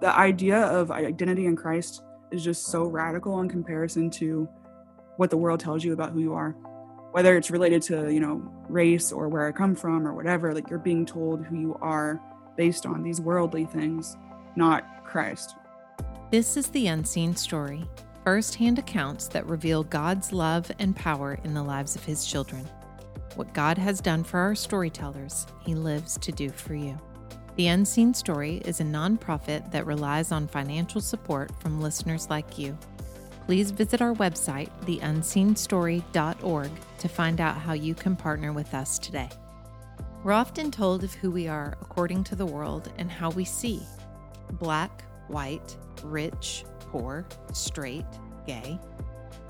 The idea of identity in Christ is just so radical in comparison to what the world tells you about who you are. Whether it's related to, you know, race or where I come from or whatever, like you're being told who you are based on these worldly things, not Christ. This is the unseen story first hand accounts that reveal God's love and power in the lives of his children. What God has done for our storytellers, he lives to do for you. The Unseen Story is a nonprofit that relies on financial support from listeners like you. Please visit our website, theunseenstory.org, to find out how you can partner with us today. We're often told of who we are according to the world and how we see black, white, rich, poor, straight, gay.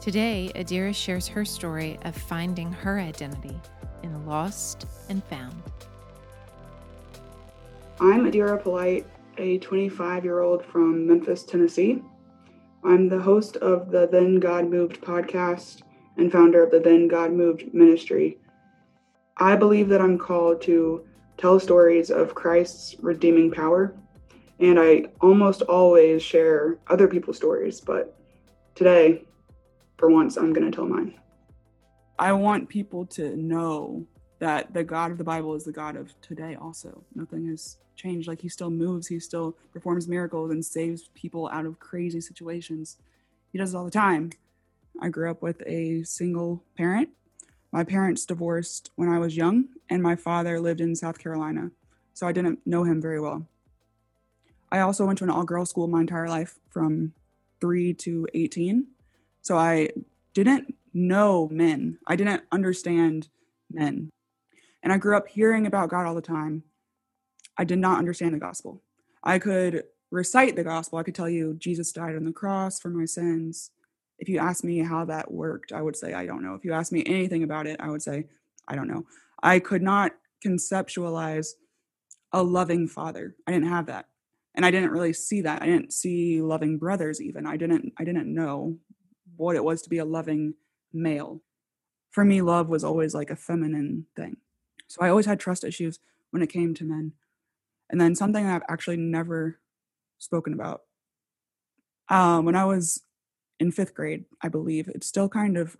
Today, Adira shares her story of finding her identity in Lost and Found. I'm Adira Polite, a 25 year old from Memphis, Tennessee. I'm the host of the Then God Moved podcast and founder of the Then God Moved ministry. I believe that I'm called to tell stories of Christ's redeeming power, and I almost always share other people's stories, but today, for once, I'm going to tell mine. I want people to know that the God of the Bible is the God of today also. Nothing has changed. Like he still moves, he still performs miracles and saves people out of crazy situations. He does it all the time. I grew up with a single parent. My parents divorced when I was young, and my father lived in South Carolina, so I didn't know him very well. I also went to an all girl school my entire life from 3 to 18. So I didn't know men. I didn't understand men. And I grew up hearing about God all the time. I did not understand the gospel. I could recite the gospel. I could tell you Jesus died on the cross for my sins. If you asked me how that worked, I would say I don't know. If you asked me anything about it, I would say I don't know. I could not conceptualize a loving father. I didn't have that. And I didn't really see that. I didn't see loving brothers even. I didn't I didn't know what it was to be a loving male. For me love was always like a feminine thing. So I always had trust issues when it came to men. And then something I've actually never spoken about. Um, when I was in fifth grade, I believe, it's still kind of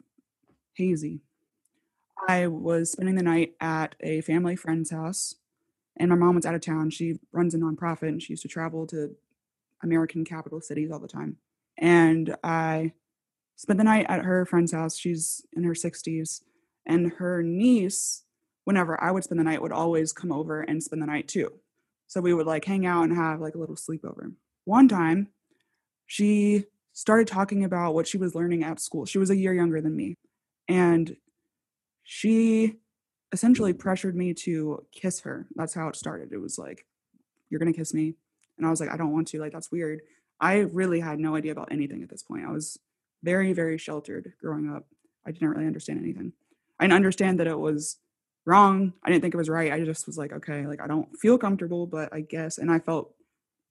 hazy. I was spending the night at a family friend's house, and my mom was out of town. She runs a nonprofit and she used to travel to American capital cities all the time. And I spent the night at her friend's house. She's in her 60s, and her niece whenever I would spend the night would always come over and spend the night too. So we would like hang out and have like a little sleepover. One time, she started talking about what she was learning at school. She was a year younger than me. And she essentially pressured me to kiss her. That's how it started. It was like, you're going to kiss me. And I was like, I don't want to. Like, that's weird. I really had no idea about anything at this point. I was very, very sheltered growing up. I didn't really understand anything. I understand that it was wrong. I didn't think it was right. I just was like, okay, like I don't feel comfortable, but I guess, and I felt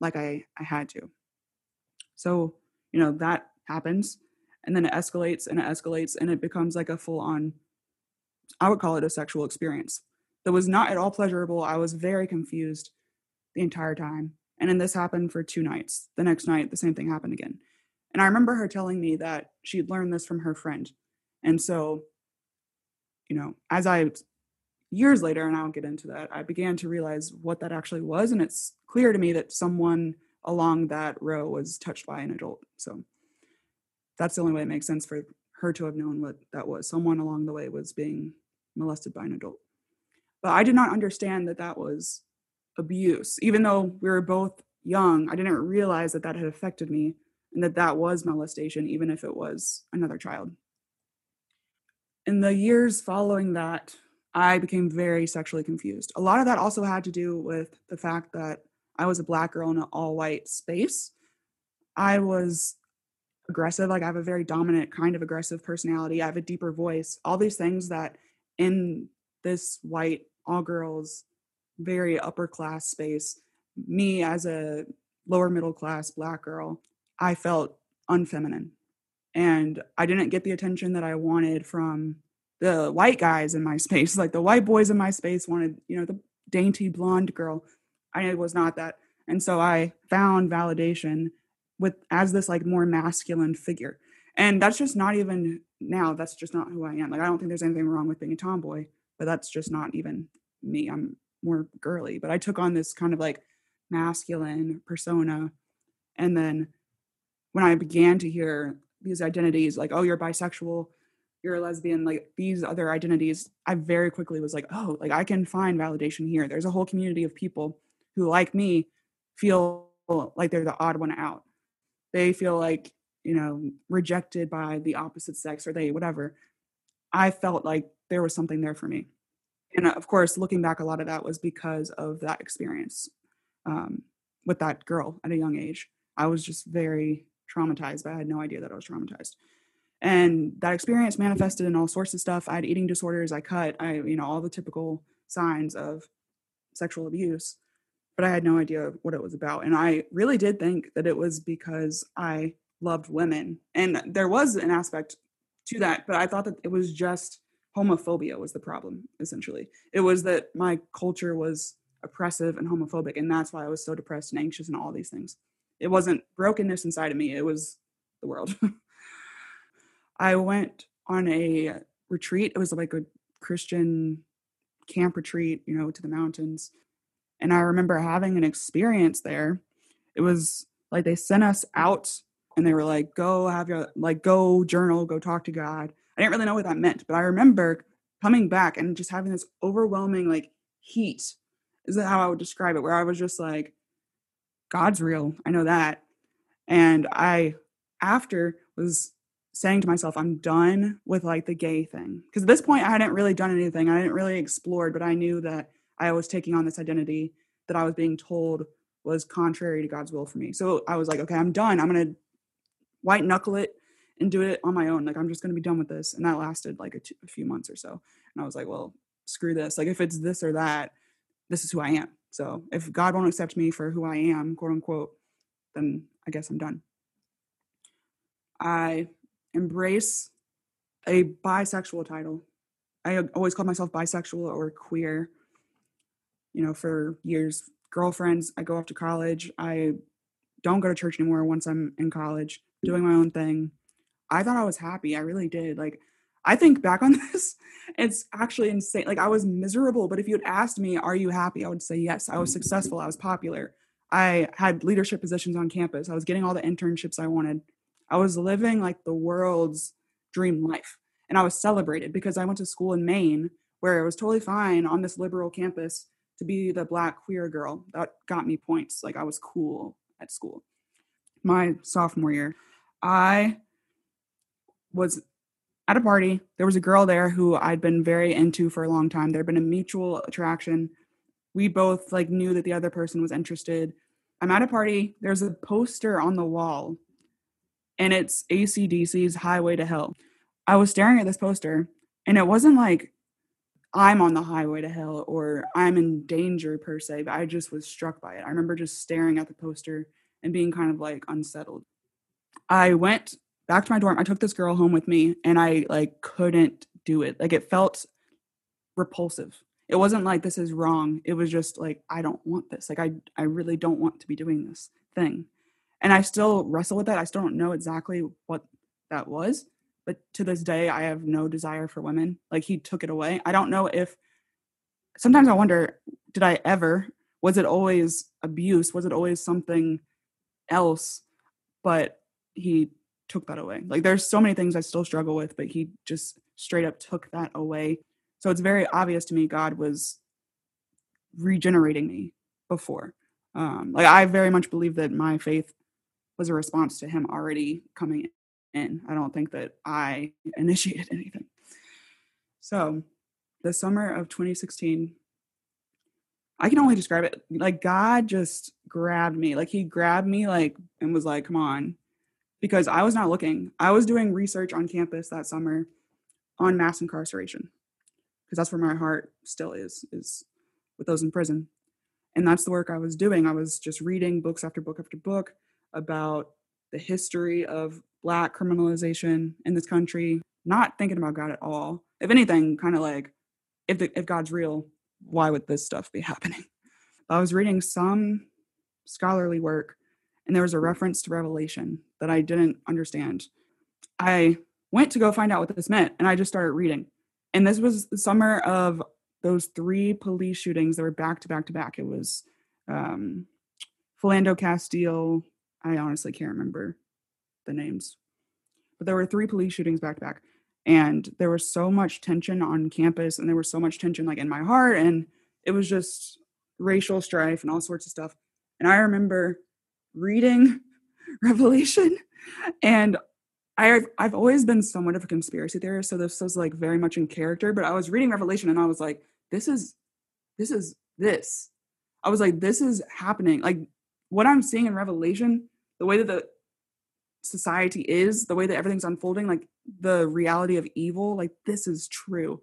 like I I had to. So you know that happens, and then it escalates and it escalates, and it becomes like a full on. I would call it a sexual experience that was not at all pleasurable. I was very confused the entire time, and then this happened for two nights. The next night, the same thing happened again, and I remember her telling me that she'd learned this from her friend, and so you know, as I years later, and I'll get into that, I began to realize what that actually was. And it's clear to me that someone along that row was touched by an adult. So that's the only way it makes sense for her to have known what that was. Someone along the way was being molested by an adult. But I did not understand that that was abuse. Even though we were both young, I didn't realize that that had affected me and that that was molestation, even if it was another child. In the years following that, I became very sexually confused. A lot of that also had to do with the fact that I was a black girl in an all white space. I was aggressive, like I have a very dominant kind of aggressive personality. I have a deeper voice. All these things that in this white all girls very upper class space, me as a lower middle class black girl, I felt unfeminine. And I didn't get the attention that I wanted from the white guys in my space, like the white boys in my space wanted, you know, the dainty blonde girl. I was not that. And so I found validation with as this like more masculine figure. And that's just not even now, that's just not who I am. Like I don't think there's anything wrong with being a tomboy, but that's just not even me. I'm more girly. But I took on this kind of like masculine persona. And then when I began to hear these identities, like, oh, you're bisexual, you're a lesbian, like these other identities, I very quickly was like, oh, like I can find validation here. There's a whole community of people who, like me, feel like they're the odd one out. They feel like, you know, rejected by the opposite sex or they, whatever. I felt like there was something there for me. And of course, looking back, a lot of that was because of that experience um, with that girl at a young age. I was just very traumatized, but I had no idea that I was traumatized. And that experience manifested in all sorts of stuff. I had eating disorders, I cut, I, you know, all the typical signs of sexual abuse, but I had no idea what it was about. And I really did think that it was because I loved women. And there was an aspect to that, but I thought that it was just homophobia was the problem, essentially. It was that my culture was oppressive and homophobic, and that's why I was so depressed and anxious and all these things. It wasn't brokenness inside of me, it was the world. I went on a retreat. It was like a Christian camp retreat, you know, to the mountains. And I remember having an experience there. It was like they sent us out and they were like, go have your, like, go journal, go talk to God. I didn't really know what that meant, but I remember coming back and just having this overwhelming, like, heat is how I would describe it, where I was just like, God's real. I know that. And I, after, was saying to myself, I'm done with like the gay thing. Because at this point, I hadn't really done anything. I hadn't really explored, but I knew that I was taking on this identity that I was being told was contrary to God's will for me. So I was like, okay, I'm done. I'm going to white knuckle it and do it on my own. Like, I'm just going to be done with this. And that lasted like a, t- a few months or so. And I was like, well, screw this. Like, if it's this or that, this is who I am. So if God won't accept me for who I am, quote unquote, then I guess I'm done. I embrace a bisexual title. I always called myself bisexual or queer. You know, for years, girlfriends, I go off to college. I don't go to church anymore once I'm in college, doing my own thing. I thought I was happy. I really did. Like, I think back on this, it's actually insane. Like, I was miserable, but if you had asked me, Are you happy? I would say yes. I was successful. I was popular. I had leadership positions on campus. I was getting all the internships I wanted. I was living like the world's dream life. And I was celebrated because I went to school in Maine where it was totally fine on this liberal campus to be the black queer girl. That got me points. Like I was cool at school. My sophomore year, I was at a party. There was a girl there who I'd been very into for a long time. There'd been a mutual attraction. We both like knew that the other person was interested. I'm at a party. There's a poster on the wall and it's AC/DC's Highway to Hell. I was staring at this poster and it wasn't like I'm on the highway to hell or I'm in danger per se, but I just was struck by it. I remember just staring at the poster and being kind of like unsettled. I went back to my dorm. I took this girl home with me and I like couldn't do it. Like it felt repulsive. It wasn't like this is wrong. It was just like I don't want this. Like I I really don't want to be doing this thing and I still wrestle with that. I still don't know exactly what that was, but to this day, I have no desire for women. Like he took it away. I don't know if sometimes I wonder, did I ever? Was it always abuse? Was it always something else? But he took that away. Like there's so many things I still struggle with, but he just straight up took that away. So it's very obvious to me God was regenerating me before. Um, like I very much believe that my faith was a response to him already coming in. I don't think that I initiated anything. So, the summer of 2016, I can only describe it like God just grabbed me. Like he grabbed me like and was like, "Come on." Because I was not looking. I was doing research on campus that summer on mass incarceration. Because that's where my heart still is is with those in prison. And that's the work I was doing. I was just reading books after book after book about the history of black criminalization in this country, not thinking about God at all. If anything, kind of like, if the, if God's real, why would this stuff be happening? I was reading some scholarly work and there was a reference to Revelation that I didn't understand. I went to go find out what this meant and I just started reading. And this was the summer of those three police shootings that were back to back to back. It was um, Philando Castile. I honestly can't remember the names, but there were three police shootings back to back. And there was so much tension on campus, and there was so much tension like in my heart, and it was just racial strife and all sorts of stuff. And I remember reading Revelation, and I've I've always been somewhat of a conspiracy theorist, so this was like very much in character. But I was reading Revelation, and I was like, "This is, this is this." I was like, "This is happening." Like what I'm seeing in Revelation, the way that the society is, the way that everything's unfolding, like the reality of evil, like this is true.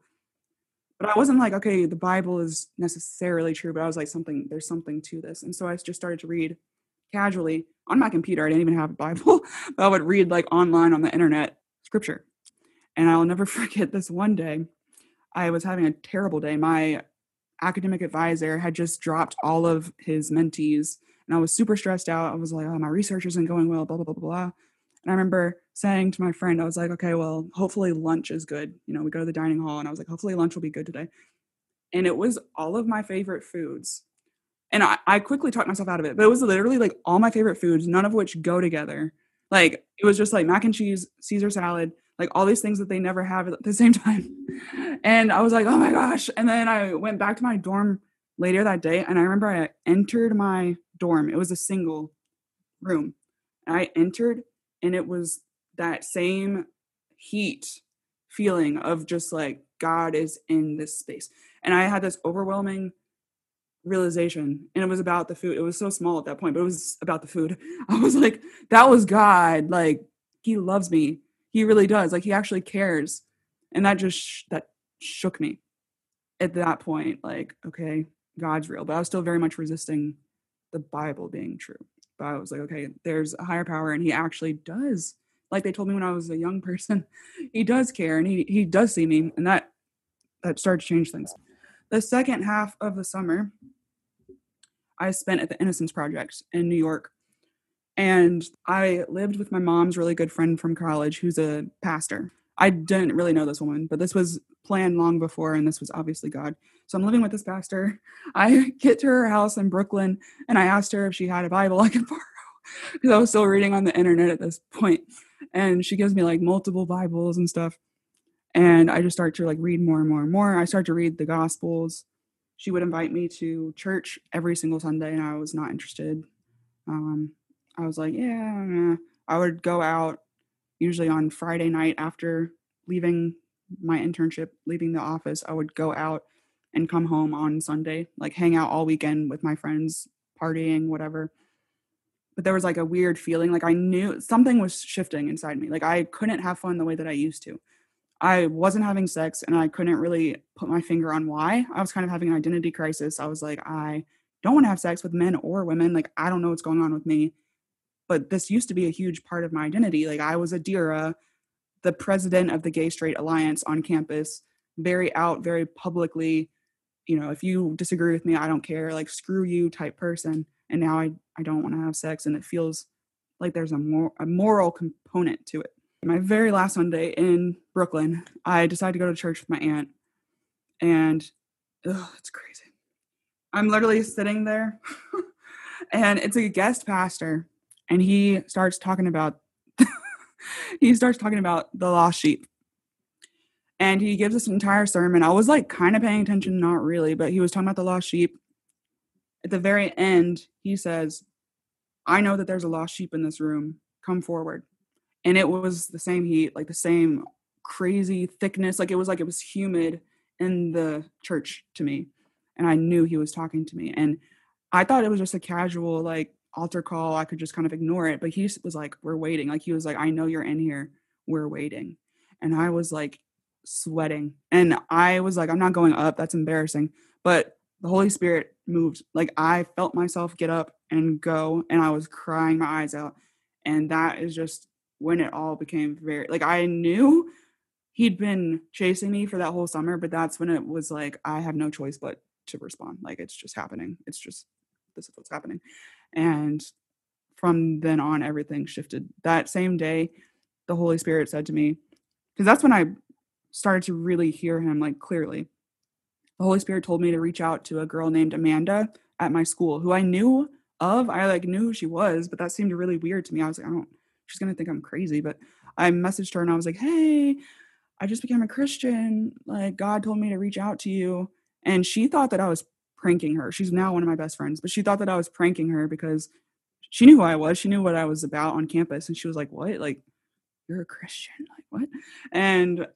But I wasn't like, okay, the Bible is necessarily true, but I was like, something, there's something to this. And so I just started to read casually on my computer. I didn't even have a Bible, but I would read like online on the internet scripture. And I'll never forget this one day. I was having a terrible day. My academic advisor had just dropped all of his mentees, and I was super stressed out. I was like, oh, my research isn't going well, blah, blah, blah, blah. Blah. And I remember saying to my friend, I was like, okay, well, hopefully lunch is good. You know, we go to the dining hall, and I was like, hopefully lunch will be good today. And it was all of my favorite foods and I, I quickly talked myself out of it but it was literally like all my favorite foods none of which go together like it was just like mac and cheese caesar salad like all these things that they never have at the same time and i was like oh my gosh and then i went back to my dorm later that day and i remember i entered my dorm it was a single room. I entered and it was that same heat feeling of just like god is in this space. And i had this overwhelming realization and it was about the food. It was so small at that point but it was about the food. I was like that was god like he loves me. He really does. Like he actually cares. And that just sh- that shook me at that point like okay god's real. But i was still very much resisting the bible being true but i was like okay there's a higher power and he actually does like they told me when i was a young person he does care and he, he does see me and that that started to change things the second half of the summer I spent at the Innocence Project in New York. And I lived with my mom's really good friend from college who's a pastor. I didn't really know this woman, but this was planned long before, and this was obviously God. So I'm living with this pastor. I get to her house in Brooklyn, and I asked her if she had a Bible I could borrow because I was still reading on the internet at this point. And she gives me like multiple Bibles and stuff. And I just start to like read more and more and more. I start to read the Gospels she would invite me to church every single Sunday, and I was not interested. Um, I was like, yeah, I would go out usually on Friday night after leaving my internship, leaving the office. I would go out and come home on Sunday, like hang out all weekend with my friends, partying, whatever. But there was like a weird feeling, like I knew something was shifting inside me. Like I couldn't have fun the way that I used to. I wasn't having sex and I couldn't really put my finger on why. I was kind of having an identity crisis. I was like, I don't want to have sex with men or women. Like, I don't know what's going on with me. But this used to be a huge part of my identity. Like, I was Adira, the president of the Gay Straight Alliance on campus, very out, very publicly, you know, if you disagree with me, I don't care, like, screw you type person. And now I, I don't want to have sex. And it feels like there's a, more, a moral component to it my very last Sunday in Brooklyn, I decided to go to church with my aunt. And oh, it's crazy. I'm literally sitting there and it's a guest pastor and he starts talking about he starts talking about the lost sheep. And he gives an entire sermon. I was like kind of paying attention, not really, but he was talking about the lost sheep. At the very end, he says, I know that there's a lost sheep in this room. Come forward and it was the same heat like the same crazy thickness like it was like it was humid in the church to me and i knew he was talking to me and i thought it was just a casual like altar call i could just kind of ignore it but he was like we're waiting. Like he was like i know you're in here. We're waiting. And i was like sweating. And i was like i'm not going up. That's embarrassing. But the holy spirit moved. Like i felt myself get up and go and i was crying my eyes out. And that is just when it all became very like I knew he'd been chasing me for that whole summer, but that's when it was like I have no choice but to respond. Like it's just happening. It's just this is what's happening. And from then on, everything shifted. That same day, the Holy Spirit said to me, because that's when I started to really hear him like clearly. The Holy Spirit told me to reach out to a girl named Amanda at my school who I knew of. I like knew who she was, but that seemed really weird to me. I was like, I don't, she's gonna think I'm crazy. But I messaged her and I was like, hey, I just became a Christian. Like, God told me to reach out to you. And she thought that I was pranking her. She's now one of my best friends, but she thought that I was pranking her because she knew who I was. She knew what I was about on campus. And she was like, What? Like, you're a Christian? Like, what? And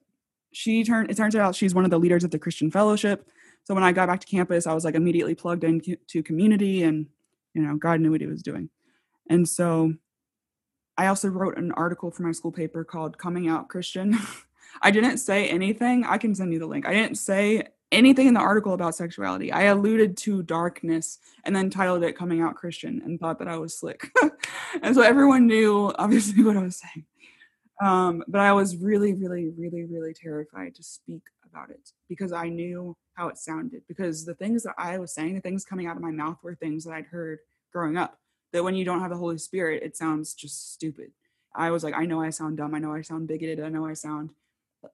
she turned, it turns out she's one of the leaders of the Christian Fellowship. So when I got back to campus, I was like immediately plugged into community and, you know, God knew what he was doing. And so I also wrote an article for my school paper called Coming Out Christian. I didn't say anything. I can send you the link. I didn't say anything in the article about sexuality. I alluded to darkness and then titled it Coming Out Christian and thought that I was slick. and so everyone knew obviously what I was saying. Um, but I was really, really, really, really terrified to speak about it because I knew how it sounded. Because the things that I was saying, the things coming out of my mouth were things that I'd heard growing up. That when you don't have the Holy Spirit, it sounds just stupid. I was like, I know I sound dumb. I know I sound bigoted. I know I sound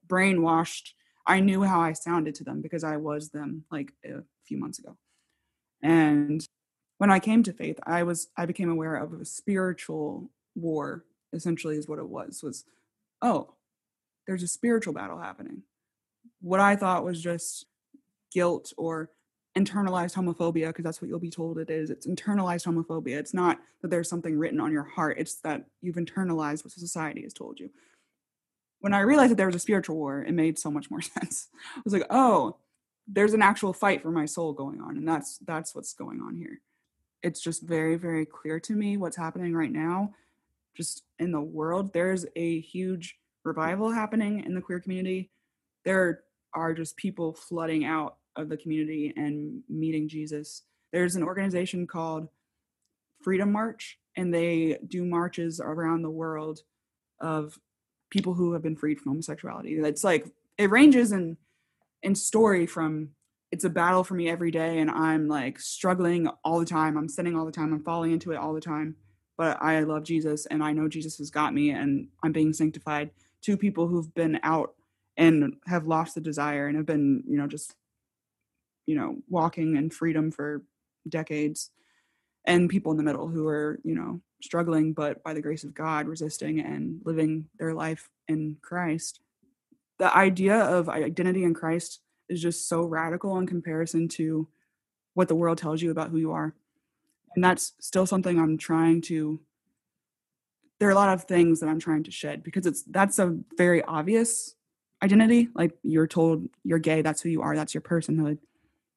brainwashed. I knew how I sounded to them because I was them like a few months ago. And when I came to faith, I was I became aware of a spiritual war, essentially is what it was, was oh, there's a spiritual battle happening. What I thought was just guilt or internalized homophobia, because that's what you'll be told it is. It's internalized homophobia. It's not that there's something written on your heart, it's that you've internalized what society has told you when I realized that there was a spiritual war, it made so much more sense. I was like, oh, there's an actual fight for my soul going on, and that's that's what's going on here. It's just very, very clear to me what's happening right now, just in the world. There's a huge revival happening in the queer community. There are just people flooding out of the community and meeting Jesus. There's an organization called Freedom March, and they do marches around the world of people who have been freed from homosexuality. It's like it ranges in in story from it's a battle for me every day and I'm like struggling all the time. I'm sinning all the time. I'm falling into it all the time. But I love Jesus and I know Jesus has got me and I'm being sanctified. Two people who've been out and have lost the desire and have been, you know, just you know, walking in freedom for decades and people in the middle who are, you know, struggling, but by the grace of God, resisting and living their life in Christ. The idea of identity in Christ is just so radical in comparison to what the world tells you about who you are. And that's still something I'm trying to there are a lot of things that I'm trying to shed because it's that's a very obvious identity. Like you're told you're gay, that's who you are, that's your personhood.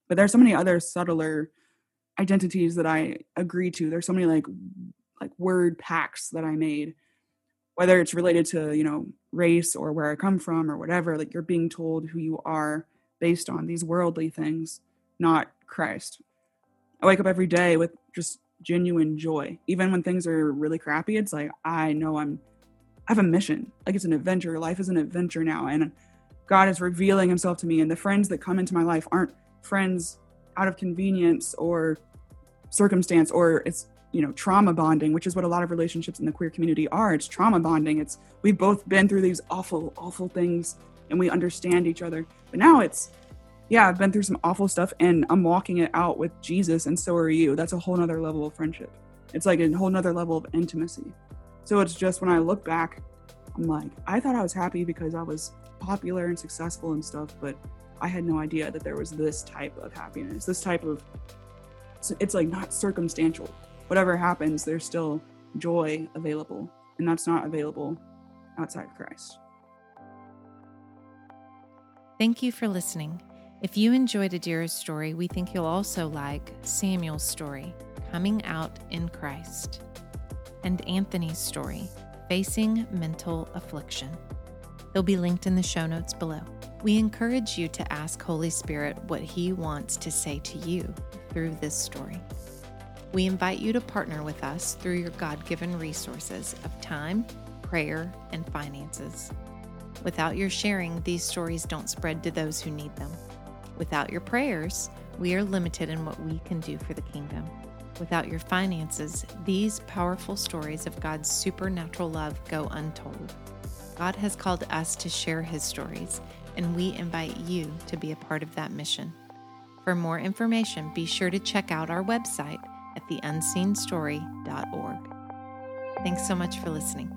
But there's so many other subtler identities that I agree to. There's so many like like word packs that I made, whether it's related to, you know, race or where I come from or whatever, like you're being told who you are based on these worldly things, not Christ. I wake up every day with just genuine joy. Even when things are really crappy, it's like I know I'm I have a mission. Like it's an adventure. Life is an adventure now. And God is revealing himself to me. And the friends that come into my life aren't friends out of convenience or circumstance or it's you know trauma bonding which is what a lot of relationships in the queer community are. It's trauma bonding. It's we've both been through these awful awful things and we understand each other. But now it's yeah i've been through some awful stuff and i'm walking it out with jesus and so are you. That's a whole nother level of friendship. It's like a whole nother level of intimacy. So it's just when i look back i'm like i thought i was happy because i was popular and successful and stuff but i had no idea that there was this type of happiness this type of it's like not circumstantial whatever happens, there's still joy available, and that's not available outside of Christ. Thank you for listening. If you enjoyed Adira's story, we think you'll also like Samuel's story, Coming Out in Christ, and Anthony's story, Facing Mental Affliction. They'll be linked in the show notes below. We encourage you to ask Holy Spirit what He wants to say to you through this story. We invite you to partner with us through your God given resources of time, prayer, and finances. Without your sharing, these stories don't spread to those who need them. Without your prayers, we are limited in what we can do for the kingdom. Without your finances, these powerful stories of God's supernatural love go untold. God has called us to share his stories, and we invite you to be a part of that mission. For more information, be sure to check out our website at theunseenstory.org. Thanks so much for listening.